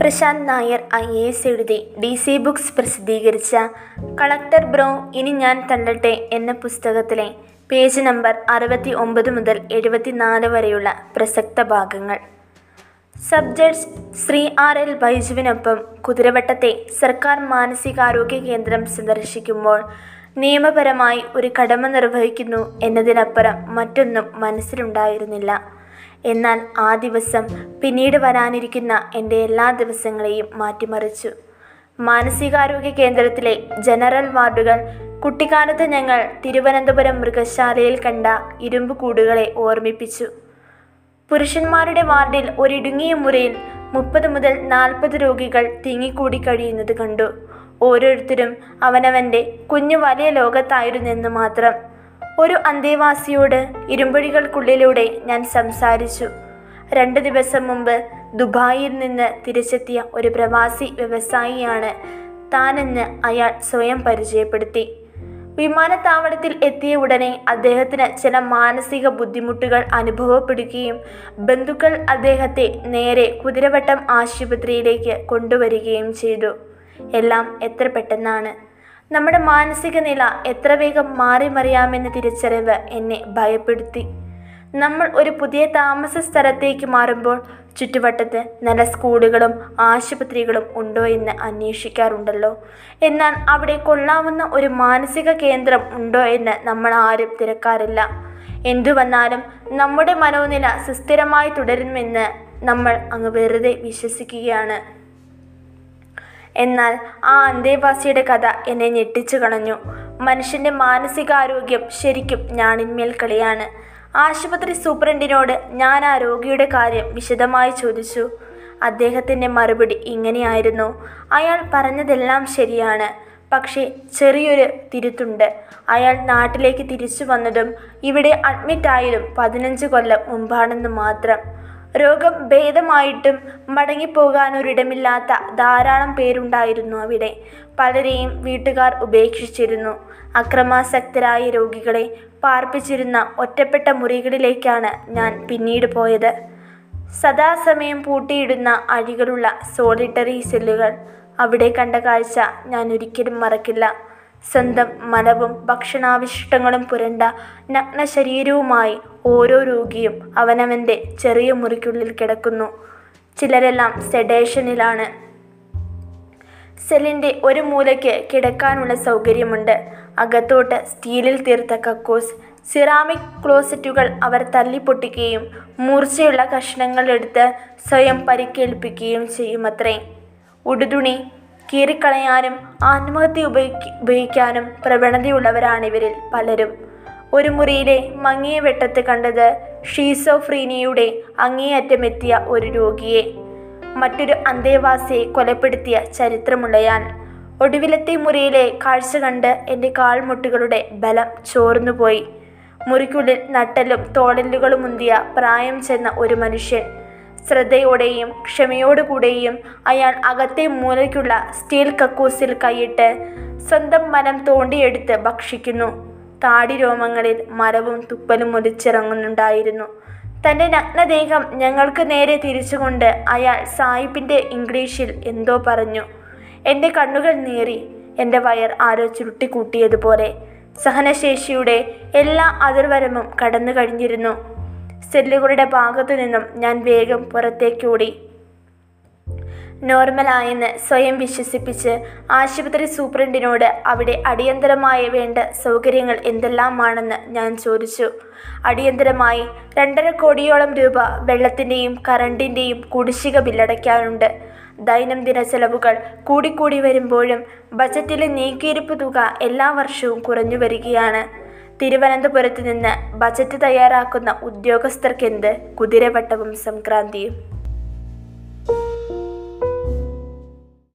Prashanth Nair I A S എഴുതി. D C books പ്രസിദ്ധീകരിച്ച collector bro ഇനി ഞാൻ തള്ളട്ടെ എന്ന പുസ്തകത്തിലെ പേജ് നമ്പർ അറുപത്തി ഒമ്പത് മുതൽ എഴുപത്തിനാല് വരെയുള്ള പ്രസക്ത ഭാഗങ്ങൾ. Sub judge Shri R L ബൈജുവിനൊപ്പം കുതിരവട്ടത്തെ സർക്കാർ മാനസികാരോഗ്യ കേന്ദ്രം സന്ദർശിക്കുമ്പോൾ നിയമപരമായി ഒരു കടമ നിർവഹിക്കുന്നു എന്നതിനപ്പുറം മറ്റൊന്നും മനസ്സിലുണ്ടായിരുന്നില്ല. എന്നാൽ ആ ദിവസം പിന്നീട് വരാനിരിക്കുന്ന എന്റെ എല്ലാ ദിവസങ്ങളെയും മാറ്റിമറിച്ചു. മാനസികാരോഗ്യ കേന്ദ്രത്തിലെ ജനറൽ വാർഡുകൾ കുട്ടിക്കാലത്ത് ഞങ്ങൾ തിരുവനന്തപുരം മൃഗശാലയിൽ കണ്ട ഇരുമ്പ് കൂടുകളെ ഓർമ്മിപ്പിച്ചു. പുരുഷന്മാരുടെ വാർഡിൽ ഒരിടുങ്ങിയ മുറിയിൽ മുപ്പത് മുതൽ നാൽപ്പത് രോഗികൾ തിങ്ങിക്കൂടി കഴിയുന്നത് കണ്ടു. ഓരോരുത്തരും അവനവന്റെ കുഞ്ഞു വലിയ ലോകത്തായിരുന്നെന്ന് മാത്രം ഒരു അന്തേവാസിയോട് ഇരുമ്പഴികൾക്കുള്ളിലൂടെ ഞാൻ സംസാരിച്ചു. രണ്ട് ദിവസം മുമ്പ് ദുബായിൽ നിന്ന് തിരിച്ചെത്തിയ ഒരു പ്രവാസി വ്യവസായിയാണ് താനെന്ന് അയാൾ സ്വയം പരിചയപ്പെടുത്തി. വിമാനത്താവളത്തിൽ എത്തിയ ഉടനെ അദ്ദേഹത്തിന് ചില മാനസിക ബുദ്ധിമുട്ടുകൾ അനുഭവപ്പെടുകയും ബന്ധുക്കൾ അദ്ദേഹത്തെ നേരെ കുതിരവട്ടം ആശുപത്രിയിലേക്ക് കൊണ്ടുവരികയും ചെയ്തു. എല്ലാം എത്ര പെട്ടെന്നാണ്. നമ്മുടെ മാനസിക നില എത്ര വേഗം മാറി മറിയാമെന്ന തിരിച്ചറിവ് എന്നെ ഭയപ്പെടുത്തി. നമ്മൾ ഒരു പുതിയ താമസ സ്ഥലത്തേക്ക് മാറുമ്പോൾ ചുറ്റുവട്ടത്ത് നല്ല സ്കൂളുകളും ആശുപത്രികളും ഉണ്ടോ എന്ന് അന്വേഷിക്കാറുണ്ടല്ലോ. എന്നാൽ അവിടെ കൊള്ളാവുന്ന ഒരു മാനസിക കേന്ദ്രം ഉണ്ടോ എന്ന് നമ്മൾ ആരും തിരക്കാറില്ല. എന്തു വന്നാലും നമ്മുടെ മനോനില സുസ്ഥിരമായി തുടരുമെന്ന് നമ്മൾ അങ്ങ് വെറുതെ വിശ്വസിക്കുകയാണ്. എന്നാൽ ആ അന്തേവാസിയുടെ കഥ എന്നെ ഞെട്ടിച്ചു കളഞ്ഞു. മനുഷ്യന്റെ മാനസികാരോഗ്യം ശരിക്കും ഞാണിന്മേൽ കളിയാണ്. ആശുപത്രി സൂപ്രണ്ടിനോട് ഞാൻ ആ രോഗിയുടെ കാര്യം വിശദമായി ചോദിച്ചു. അദ്ദേഹത്തിന്റെ മറുപടി ഇങ്ങനെയായിരുന്നു. അയാൾ പറഞ്ഞതെല്ലാം ശരിയാണ്. പക്ഷേ ചെറിയൊരു തിരുത്തുണ്ട്. അയാൾ നാട്ടിലേക്ക് തിരിച്ചു വന്നതും ഇവിടെ അഡ്മിറ്റായതും പതിനഞ്ച് കൊല്ലം മുമ്പാണെന്ന് മാത്രം. രോഗം ഭേദമായിട്ടും മടങ്ങിപ്പോകാനൊരിടമില്ലാത്ത ധാരാളം പേരുണ്ടായിരുന്നു അവിടെ. പലരെയും വീട്ടുകാർ ഉപേക്ഷിച്ചിരുന്നു. അക്രമാസക്തരായ രോഗികളെ പാർപ്പിച്ചിരുന്ന ഒറ്റപ്പെട്ട മുറികളിലേക്കാണ് ഞാൻ പിന്നീട് പോയത്. സദാസമയം പൂട്ടിയിടുന്ന അഴികളുള്ള സോളിറ്ററി സെല്ലുകൾ അവിടെ കണ്ട കാഴ്ച ഞാൻ ഒരിക്കലും മറക്കില്ല. സ്വന്തം മലവും ഭക്ഷണാവിശിഷ്ടങ്ങളും പുരണ്ട നഗ്ന ശരീരവുമായി ഓരോ രോഗിയും അവനവന്റെ ചെറിയ മുറിക്കുള്ളിൽ കിടക്കുന്നു. ചിലരെല്ലാം സെഡേഷനിലാണ്. സെല്ലിന്റെ ഒരു മൂലയ്ക്ക് കിടക്കാനുള്ള സൗകര്യമുണ്ട്. അകത്തോട്ട് സ്റ്റീലിൽ തീർത്ത കക്കൂസ് സിറാമിക് ക്ലോസറ്റുകൾ അവർ തല്ലിപ്പൊട്ടിക്കുകയും മൂർച്ചയുള്ള കഷ്ണങ്ങൾ എടുത്ത് സ്വയം പരിക്കേൽപ്പിക്കുകയും ചെയ്യുമത്രേ. ഉടുതുണി കീറിക്കളയാനും ആത്മഹത്യ ഉപയോഗിക്ക ഉപയോഗിക്കാനും പ്രവണതയുള്ളവരാണിവരിൽ പലരും. ഒരു മുറിയിലെ മങ്ങിയ വെട്ടത്ത് കണ്ടത് ഷീസോഫ്രീനിയുടെ അങ്ങേയറ്റമെത്തിയ ഒരു രോഗിയെ. മറ്റൊരു അന്തേവാസിയെ കൊലപ്പെടുത്തിയ ചരിത്രമുള്ളയാൻ. ഒടുവിലത്തെ മുറിയിലെ കാഴ്ച കണ്ട് എന്റെ കാൽമുട്ടുകളുടെ ബലം ചോർന്നുപോയി. മുറിക്കുള്ളിൽ നട്ടലും തോളലുകളും മുന്തിയ പ്രായം ചെന്ന ഒരു മനുഷ്യൻ. ശ്രദ്ധയോടെയും ക്ഷമയോടുകൂടെയും അയാൾ അകത്തെ മൂലയ്ക്കുള്ള സ്റ്റീൽ കക്കൂസിൽ കൈയിട്ട് സ്വന്തം മനം തോണ്ടിയെടുത്ത് ഭക്ഷിക്കുന്നു. താടി രോമങ്ങളിൽ മരവും തുപ്പലും ഒലിച്ചിറങ്ങുന്നുണ്ടായിരുന്നു. തന്റെ നഗ്നദേഹം ഞങ്ങൾക്ക് നേരെ തിരിച്ചുകൊണ്ട് അയാൾ സായിപ്പിന്റെ ഇംഗ്ലീഷിൽ എന്തോ പറഞ്ഞു. എന്റെ കണ്ണുകൾ നേറി എന്റെ വയർ ആരോ ചുരുട്ടിക്കൂട്ടിയതുപോലെ. സഹനശേഷിയുടെ എല്ലാ അതിർവരമും കടന്നു കഴിഞ്ഞിരുന്നു സെല്ലുകളുടെ ഭാഗത്തു നിന്നും ഞാൻ വേഗം പുറത്തേക്കോടി നോർമലായെന്ന് സ്വയം വിശ്വസിപ്പിച്ച് ആശുപത്രി സൂപ്രണ്ടിനോട് അവിടെ അടിയന്തരമായി വേണ്ട സൗകര്യങ്ങൾ എന്തെല്ലാമാണെന്ന് ഞാൻ ചോദിച്ചു. അടിയന്തരമായി രണ്ടര കോടിയോളം രൂപ വെള്ളത്തിന്റെയും കറണ്ടിന്റെയും കുടിശ്ശിക ബില്ലടയ്ക്കാനുണ്ട്. ദൈനംദിന ചെലവുകൾ കൂടിക്കൂടി വരുമ്പോഴും ബജറ്റിലെ നീക്കിയിരിപ്പ് തുക എല്ലാ വർഷവും കുറഞ്ഞു വരികയാണ്. തിരുവനന്തപുരത്ത് നിന്ന് ബജറ്റ് തയ്യാറാക്കുന്ന ഉദ്യോഗസ്ഥർക്കെന്ത്? കുതിരവട്ടവും സംക്രാന്തിയും.